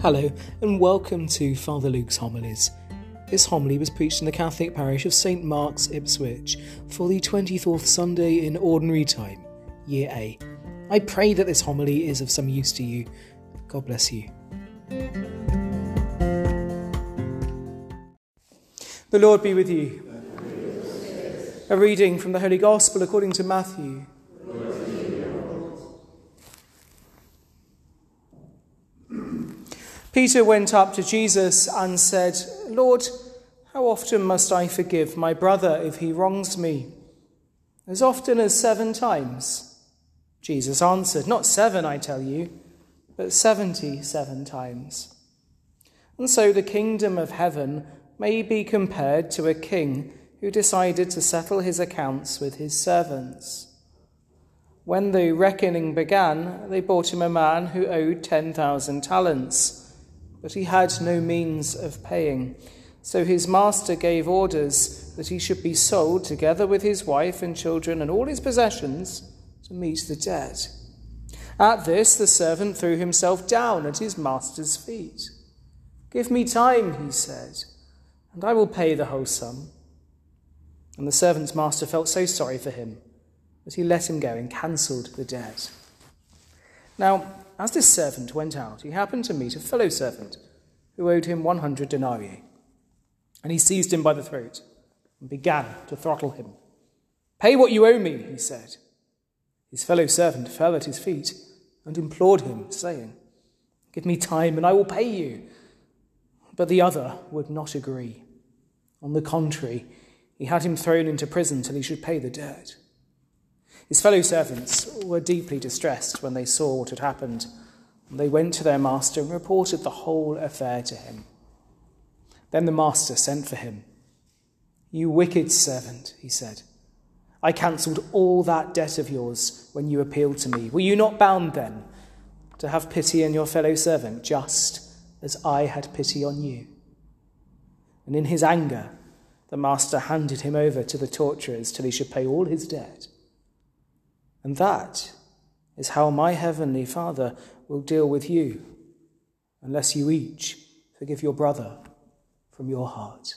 Hello, and welcome to Father Luke's Homilies. This homily was preached in the Catholic parish of St Mark's, Ipswich, for the 24th Sunday in Ordinary Time, Year A. I pray that this homily is of some use to you. God bless you. The Lord be with you. A reading from the Holy Gospel according to Matthew. Peter went up to Jesus and said, Lord, how often must I forgive my brother if he wrongs me? As often as seven times. Jesus answered, Not seven, I tell you, but seventy seven times. And so the kingdom of heaven may be compared to a king who decided to settle his accounts with his servants. When the reckoning began, they brought him a man who owed 10,000 talents but he had no means of paying. So his master gave orders that he should be sold together with his wife and children and all his possessions to meet the debt. At this, the servant threw himself down at his master's feet. Give me time, he said, and I will pay the whole sum. And the servant's master felt so sorry for him that he let him go and cancelled the debt. Now, as this servant went out, he happened to meet a fellow servant who owed him 100 denarii. And he seized him by the throat and began to throttle him. Pay what you owe me, he said. His fellow servant fell at his feet and implored him, saying, Give me time and I will pay you. But the other would not agree. On the contrary, he had him thrown into prison till he should pay the debt. His fellow servants were deeply distressed when they saw what had happened. They went to their master and reported the whole affair to him. Then the master sent for him. You wicked servant, he said. I cancelled all that debt of yours when you appealed to me. Were you not bound then to have pity on your fellow servant, just as I had pity on you? And in his anger, the master handed him over to the torturers till he should pay all his debt. And that is how my heavenly Father will deal with you, unless you each forgive your brother from your heart.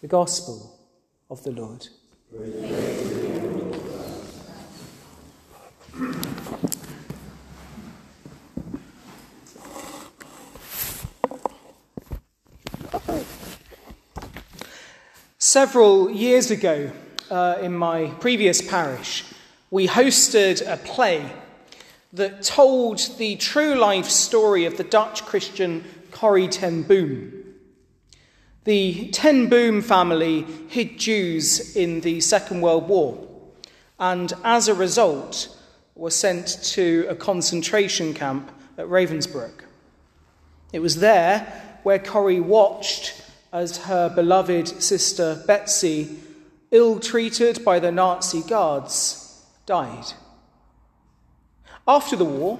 The Gospel of the Lord. Several years ago, uh, in my previous parish, we hosted a play that told the true life story of the Dutch Christian Corrie ten Boom. The ten Boom family hid Jews in the Second World War and as a result were sent to a concentration camp at Ravensbrück. It was there where Corrie watched as her beloved sister Betsy ill treated by the Nazi guards, died. After the war,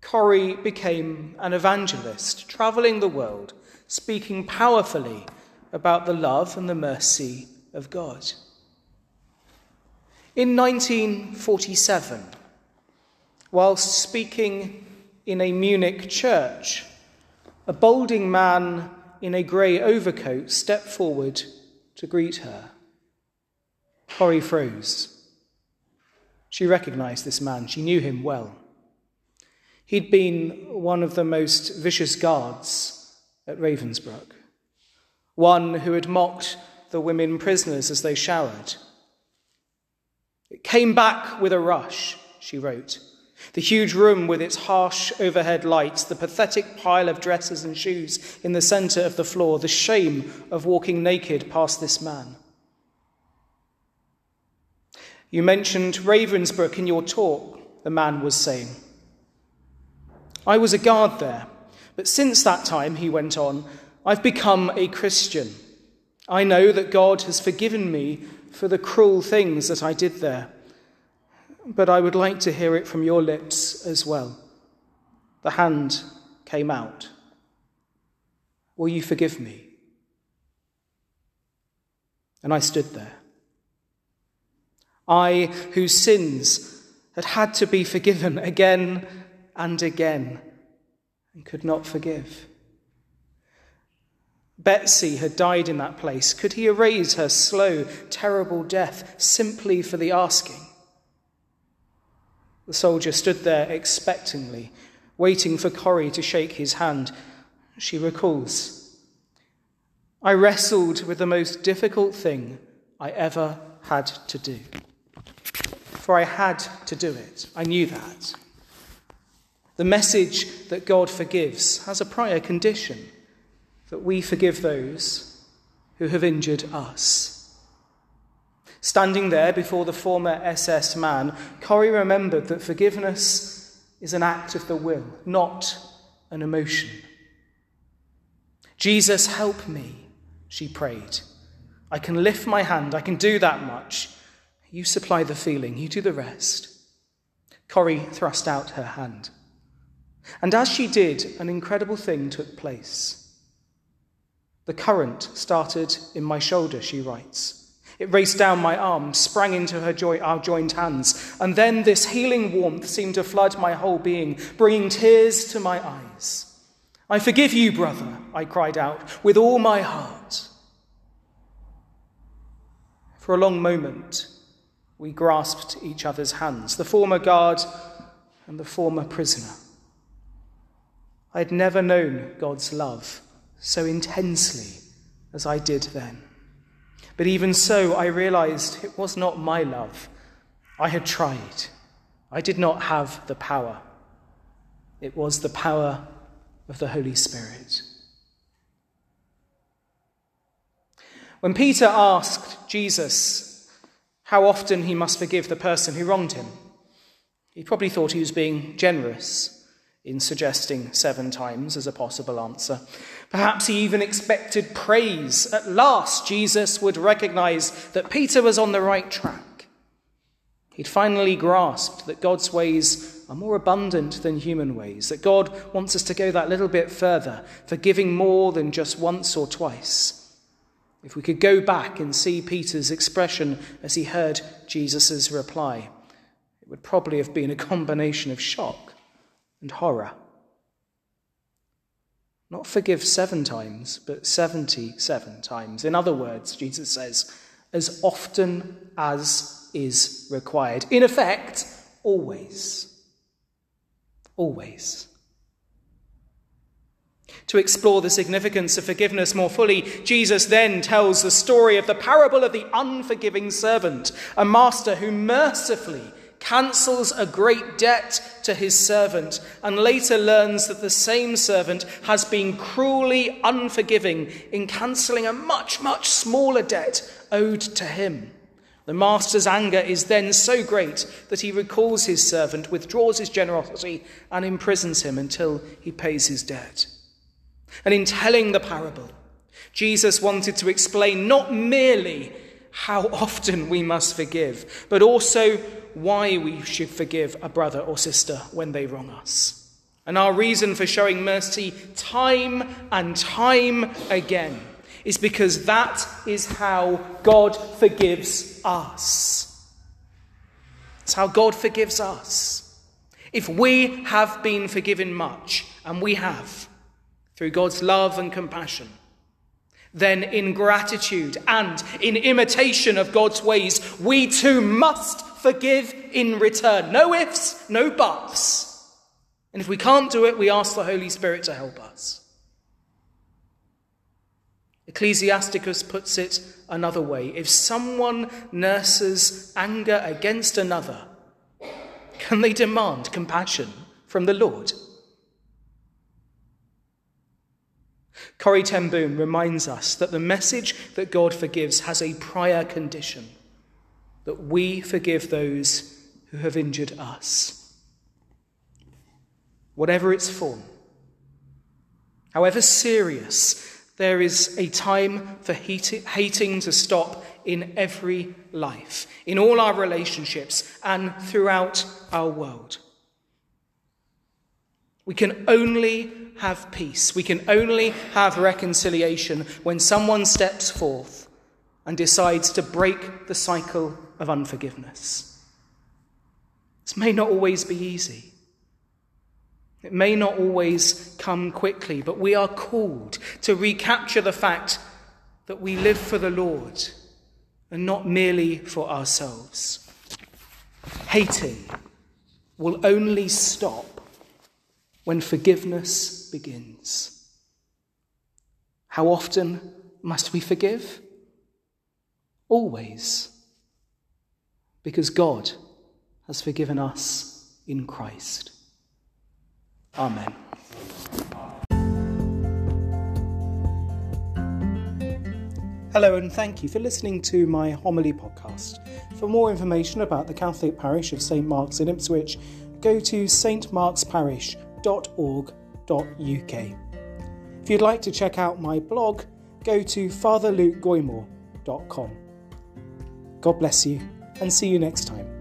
Corrie became an evangelist, traveling the world, speaking powerfully about the love and the mercy of God. In 1947, whilst speaking in a Munich church, a balding man in a grey overcoat stepped forward to greet her. Corrie froze. She recognized this man, she knew him well. He'd been one of the most vicious guards at Ravensbrück, one who had mocked the women prisoners as they showered. It came back with a rush, she wrote. The huge room with its harsh overhead lights, the pathetic pile of dresses and shoes in the centre of the floor, the shame of walking naked past this man. You mentioned Ravensbrück in your talk, the man was saying. I was a guard there, but since that time, he went on, I've become a Christian. I know that God has forgiven me for the cruel things that I did there, but I would like to hear it from your lips as well. The hand came out. Will you forgive me? And I stood there. I, whose sins had had to be forgiven again and again, and could not forgive. Betsy had died in that place. Could he erase her slow, terrible death simply for the asking? The soldier stood there expectantly, waiting for Corrie to shake his hand. She recalls I wrestled with the most difficult thing I ever had to do. For I had to do it. I knew that. The message that God forgives has a prior condition that we forgive those who have injured us. Standing there before the former SS man, Corrie remembered that forgiveness is an act of the will, not an emotion. Jesus, help me, she prayed. I can lift my hand, I can do that much. You supply the feeling, you do the rest. Corrie thrust out her hand. And as she did, an incredible thing took place. The current started in my shoulder, she writes. It raced down my arm, sprang into her joy, our joined hands, and then this healing warmth seemed to flood my whole being, bringing tears to my eyes. I forgive you, brother, I cried out with all my heart. For a long moment, we grasped each other's hands, the former guard and the former prisoner. I had never known God's love so intensely as I did then. But even so, I realized it was not my love. I had tried. I did not have the power. It was the power of the Holy Spirit. When Peter asked Jesus how often he must forgive the person who wronged him, he probably thought he was being generous in suggesting seven times as a possible answer. Perhaps he even expected praise. At last, Jesus would recognize that Peter was on the right track. He'd finally grasped that God's ways are more abundant than human ways, that God wants us to go that little bit further, forgiving more than just once or twice. If we could go back and see Peter's expression as he heard Jesus' reply, it would probably have been a combination of shock and horror. Not forgive seven times, but 77 times. In other words, Jesus says, as often as is required. In effect, always. Always. To explore the significance of forgiveness more fully, Jesus then tells the story of the parable of the unforgiving servant, a master who mercifully cancels a great debt to his servant, and later learns that the same servant has been cruelly unforgiving in cancelling a much, much smaller debt owed to him. The master's anger is then so great that he recalls his servant, withdraws his generosity, and imprisons him until he pays his debt. And in telling the parable, Jesus wanted to explain not merely how often we must forgive, but also why we should forgive a brother or sister when they wrong us. And our reason for showing mercy time and time again is because that is how God forgives us. It's how God forgives us. If we have been forgiven much, and we have, through God's love and compassion, then in gratitude and in imitation of God's ways, we too must forgive in return. No ifs, no buts. And if we can't do it, we ask the Holy Spirit to help us. Ecclesiasticus puts it another way. If someone nurses anger against another, can they demand compassion from the Lord? Corrie ten Boom reminds us that the message that God forgives has a prior condition that we forgive those who have injured us. Whatever its form, however serious, there is a time for hating to stop in every life, in all our relationships, and throughout our world. We can only have peace, we can only have reconciliation when someone steps forth and decides to break the cycle of unforgiveness. This may not always be easy. It may not always come quickly, but we are called to recapture the fact that we live for the Lord and not merely for ourselves. Hating will only stop when forgiveness begins. How often must we forgive? Always. Because God has forgiven us in Christ. Amen. Hello, and thank you for listening to my homily podcast. For more information about the Catholic parish of St Mark's in Ipswich, go to stmarksparish.org.uk. If you'd like to check out my blog, go to fatherlukegoymour.com. God bless you, and see you next time.